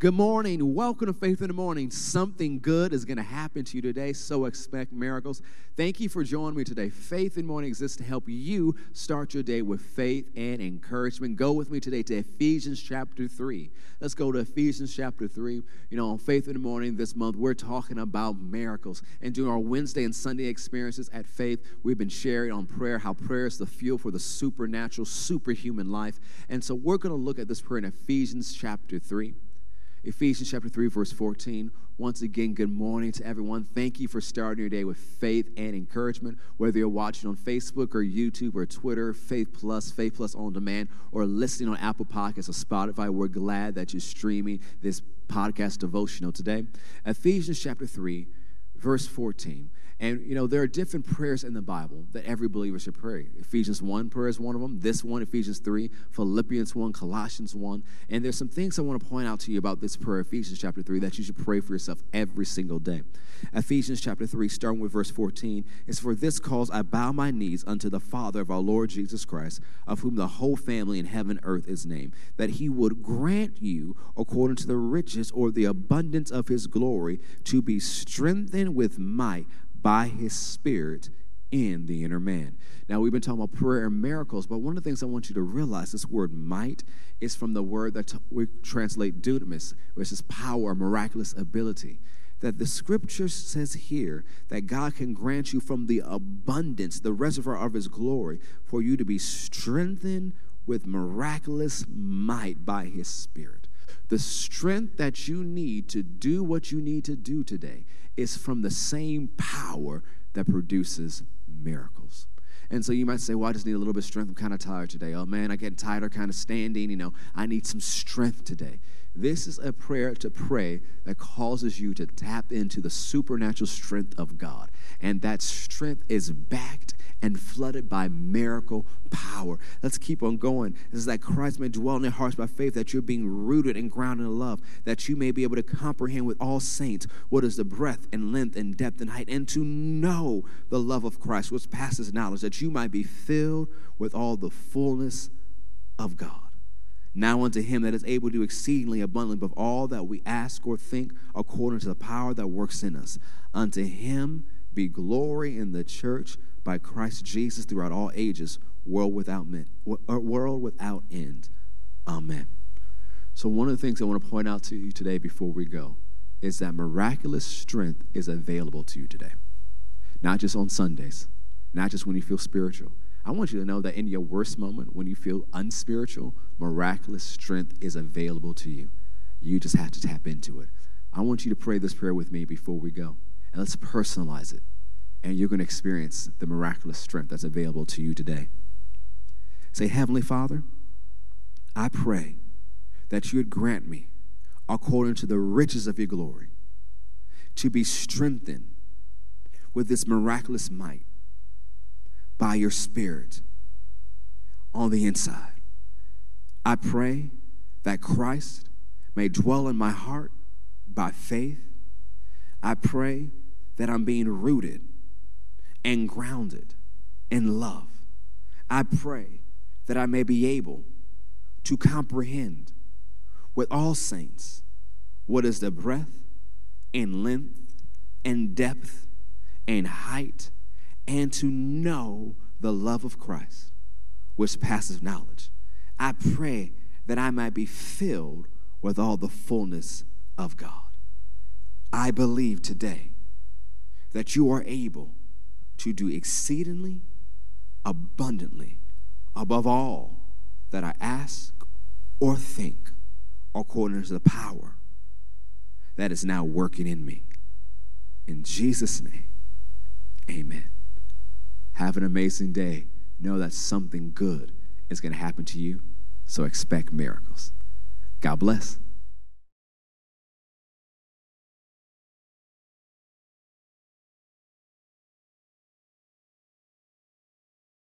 Good morning. Welcome to Faith in the Morning. Something good is going to happen to you today, so expect miracles. Thank you for joining me today. Faith in the Morning exists to help you start your day with faith and encouragement. Go with me today to Ephesians chapter 3. Let's go to Ephesians chapter 3. You know, on Faith in the Morning this month, we're talking about miracles. And during our Wednesday and Sunday experiences at Faith, we've been sharing on prayer, how prayer is the fuel for the supernatural, superhuman life. And so we're going to look at this prayer in Ephesians chapter 3. Ephesians chapter 3, verse 14. Once again, good morning to everyone. Thank you for starting your day with faith and encouragement. Whether you're watching on Facebook or YouTube or Twitter, Faith Plus, Faith Plus on demand, or listening on Apple Podcasts or Spotify, we're glad that you're streaming this podcast devotional today. Ephesians chapter 3, verse 14. And, you know, there are different prayers in the Bible that every believer should pray. Ephesians 1 prayer is one of them. This one, Ephesians 3, Philippians 1, Colossians 1. And there's some things I want to point out to you about this prayer, Ephesians chapter 3, that you should pray for yourself every single day. Ephesians chapter 3, starting with verse 14, is For this cause I bow my knees unto the Father of our Lord Jesus Christ, of whom the whole family in heaven and earth is named, that he would grant you, according to the riches or the abundance of his glory, to be strengthened with might by his spirit in the inner man. Now, we've been talking about prayer and miracles, but one of the things I want you to realize this word might is from the word that we translate dunamis, which is power, miraculous ability. That the scripture says here that God can grant you from the abundance, the reservoir of his glory, for you to be strengthened with miraculous might by his spirit. The strength that you need to do what you need to do today is from the same power that produces miracles. And so you might say, Well, I just need a little bit of strength. I'm kind of tired today. Oh man, I'm getting tired of kind of standing. You know, I need some strength today. This is a prayer to pray that causes you to tap into the supernatural strength of God. And that strength is backed and flooded by miracle power. Let's keep on going. This is that Christ may dwell in your hearts by faith, that you're being rooted and grounded in love, that you may be able to comprehend with all saints what is the breadth and length and depth and height, and to know the love of Christ, which passes knowledge, that you might be filled with all the fullness of God. Now unto him that is able to do exceedingly abundantly above all that we ask or think, according to the power that works in us. Unto him be glory in the church by Christ Jesus throughout all ages, world without, uh, world without end. Amen. So, one of the things I want to point out to you today before we go is that miraculous strength is available to you today. Not just on Sundays, not just when you feel spiritual. I want you to know that in your worst moment, when you feel unspiritual, miraculous strength is available to you. You just have to tap into it. I want you to pray this prayer with me before we go. And let's personalize it and you're going to experience the miraculous strength that's available to you today. Say, Heavenly Father, I pray that you would grant me, according to the riches of your glory, to be strengthened with this miraculous might by your Spirit on the inside. I pray that Christ may dwell in my heart by faith. I pray that I'm being rooted and grounded in love. I pray that I may be able to comprehend with all saints what is the breadth and length and depth and height, and to know the love of Christ, which passes knowledge. I pray that I might be filled with all the fullness of God. I believe today that you are able to do exceedingly abundantly above all that I ask or think according to the power that is now working in me. In Jesus' name, amen. Have an amazing day. Know that something good is going to happen to you, so expect miracles. God bless.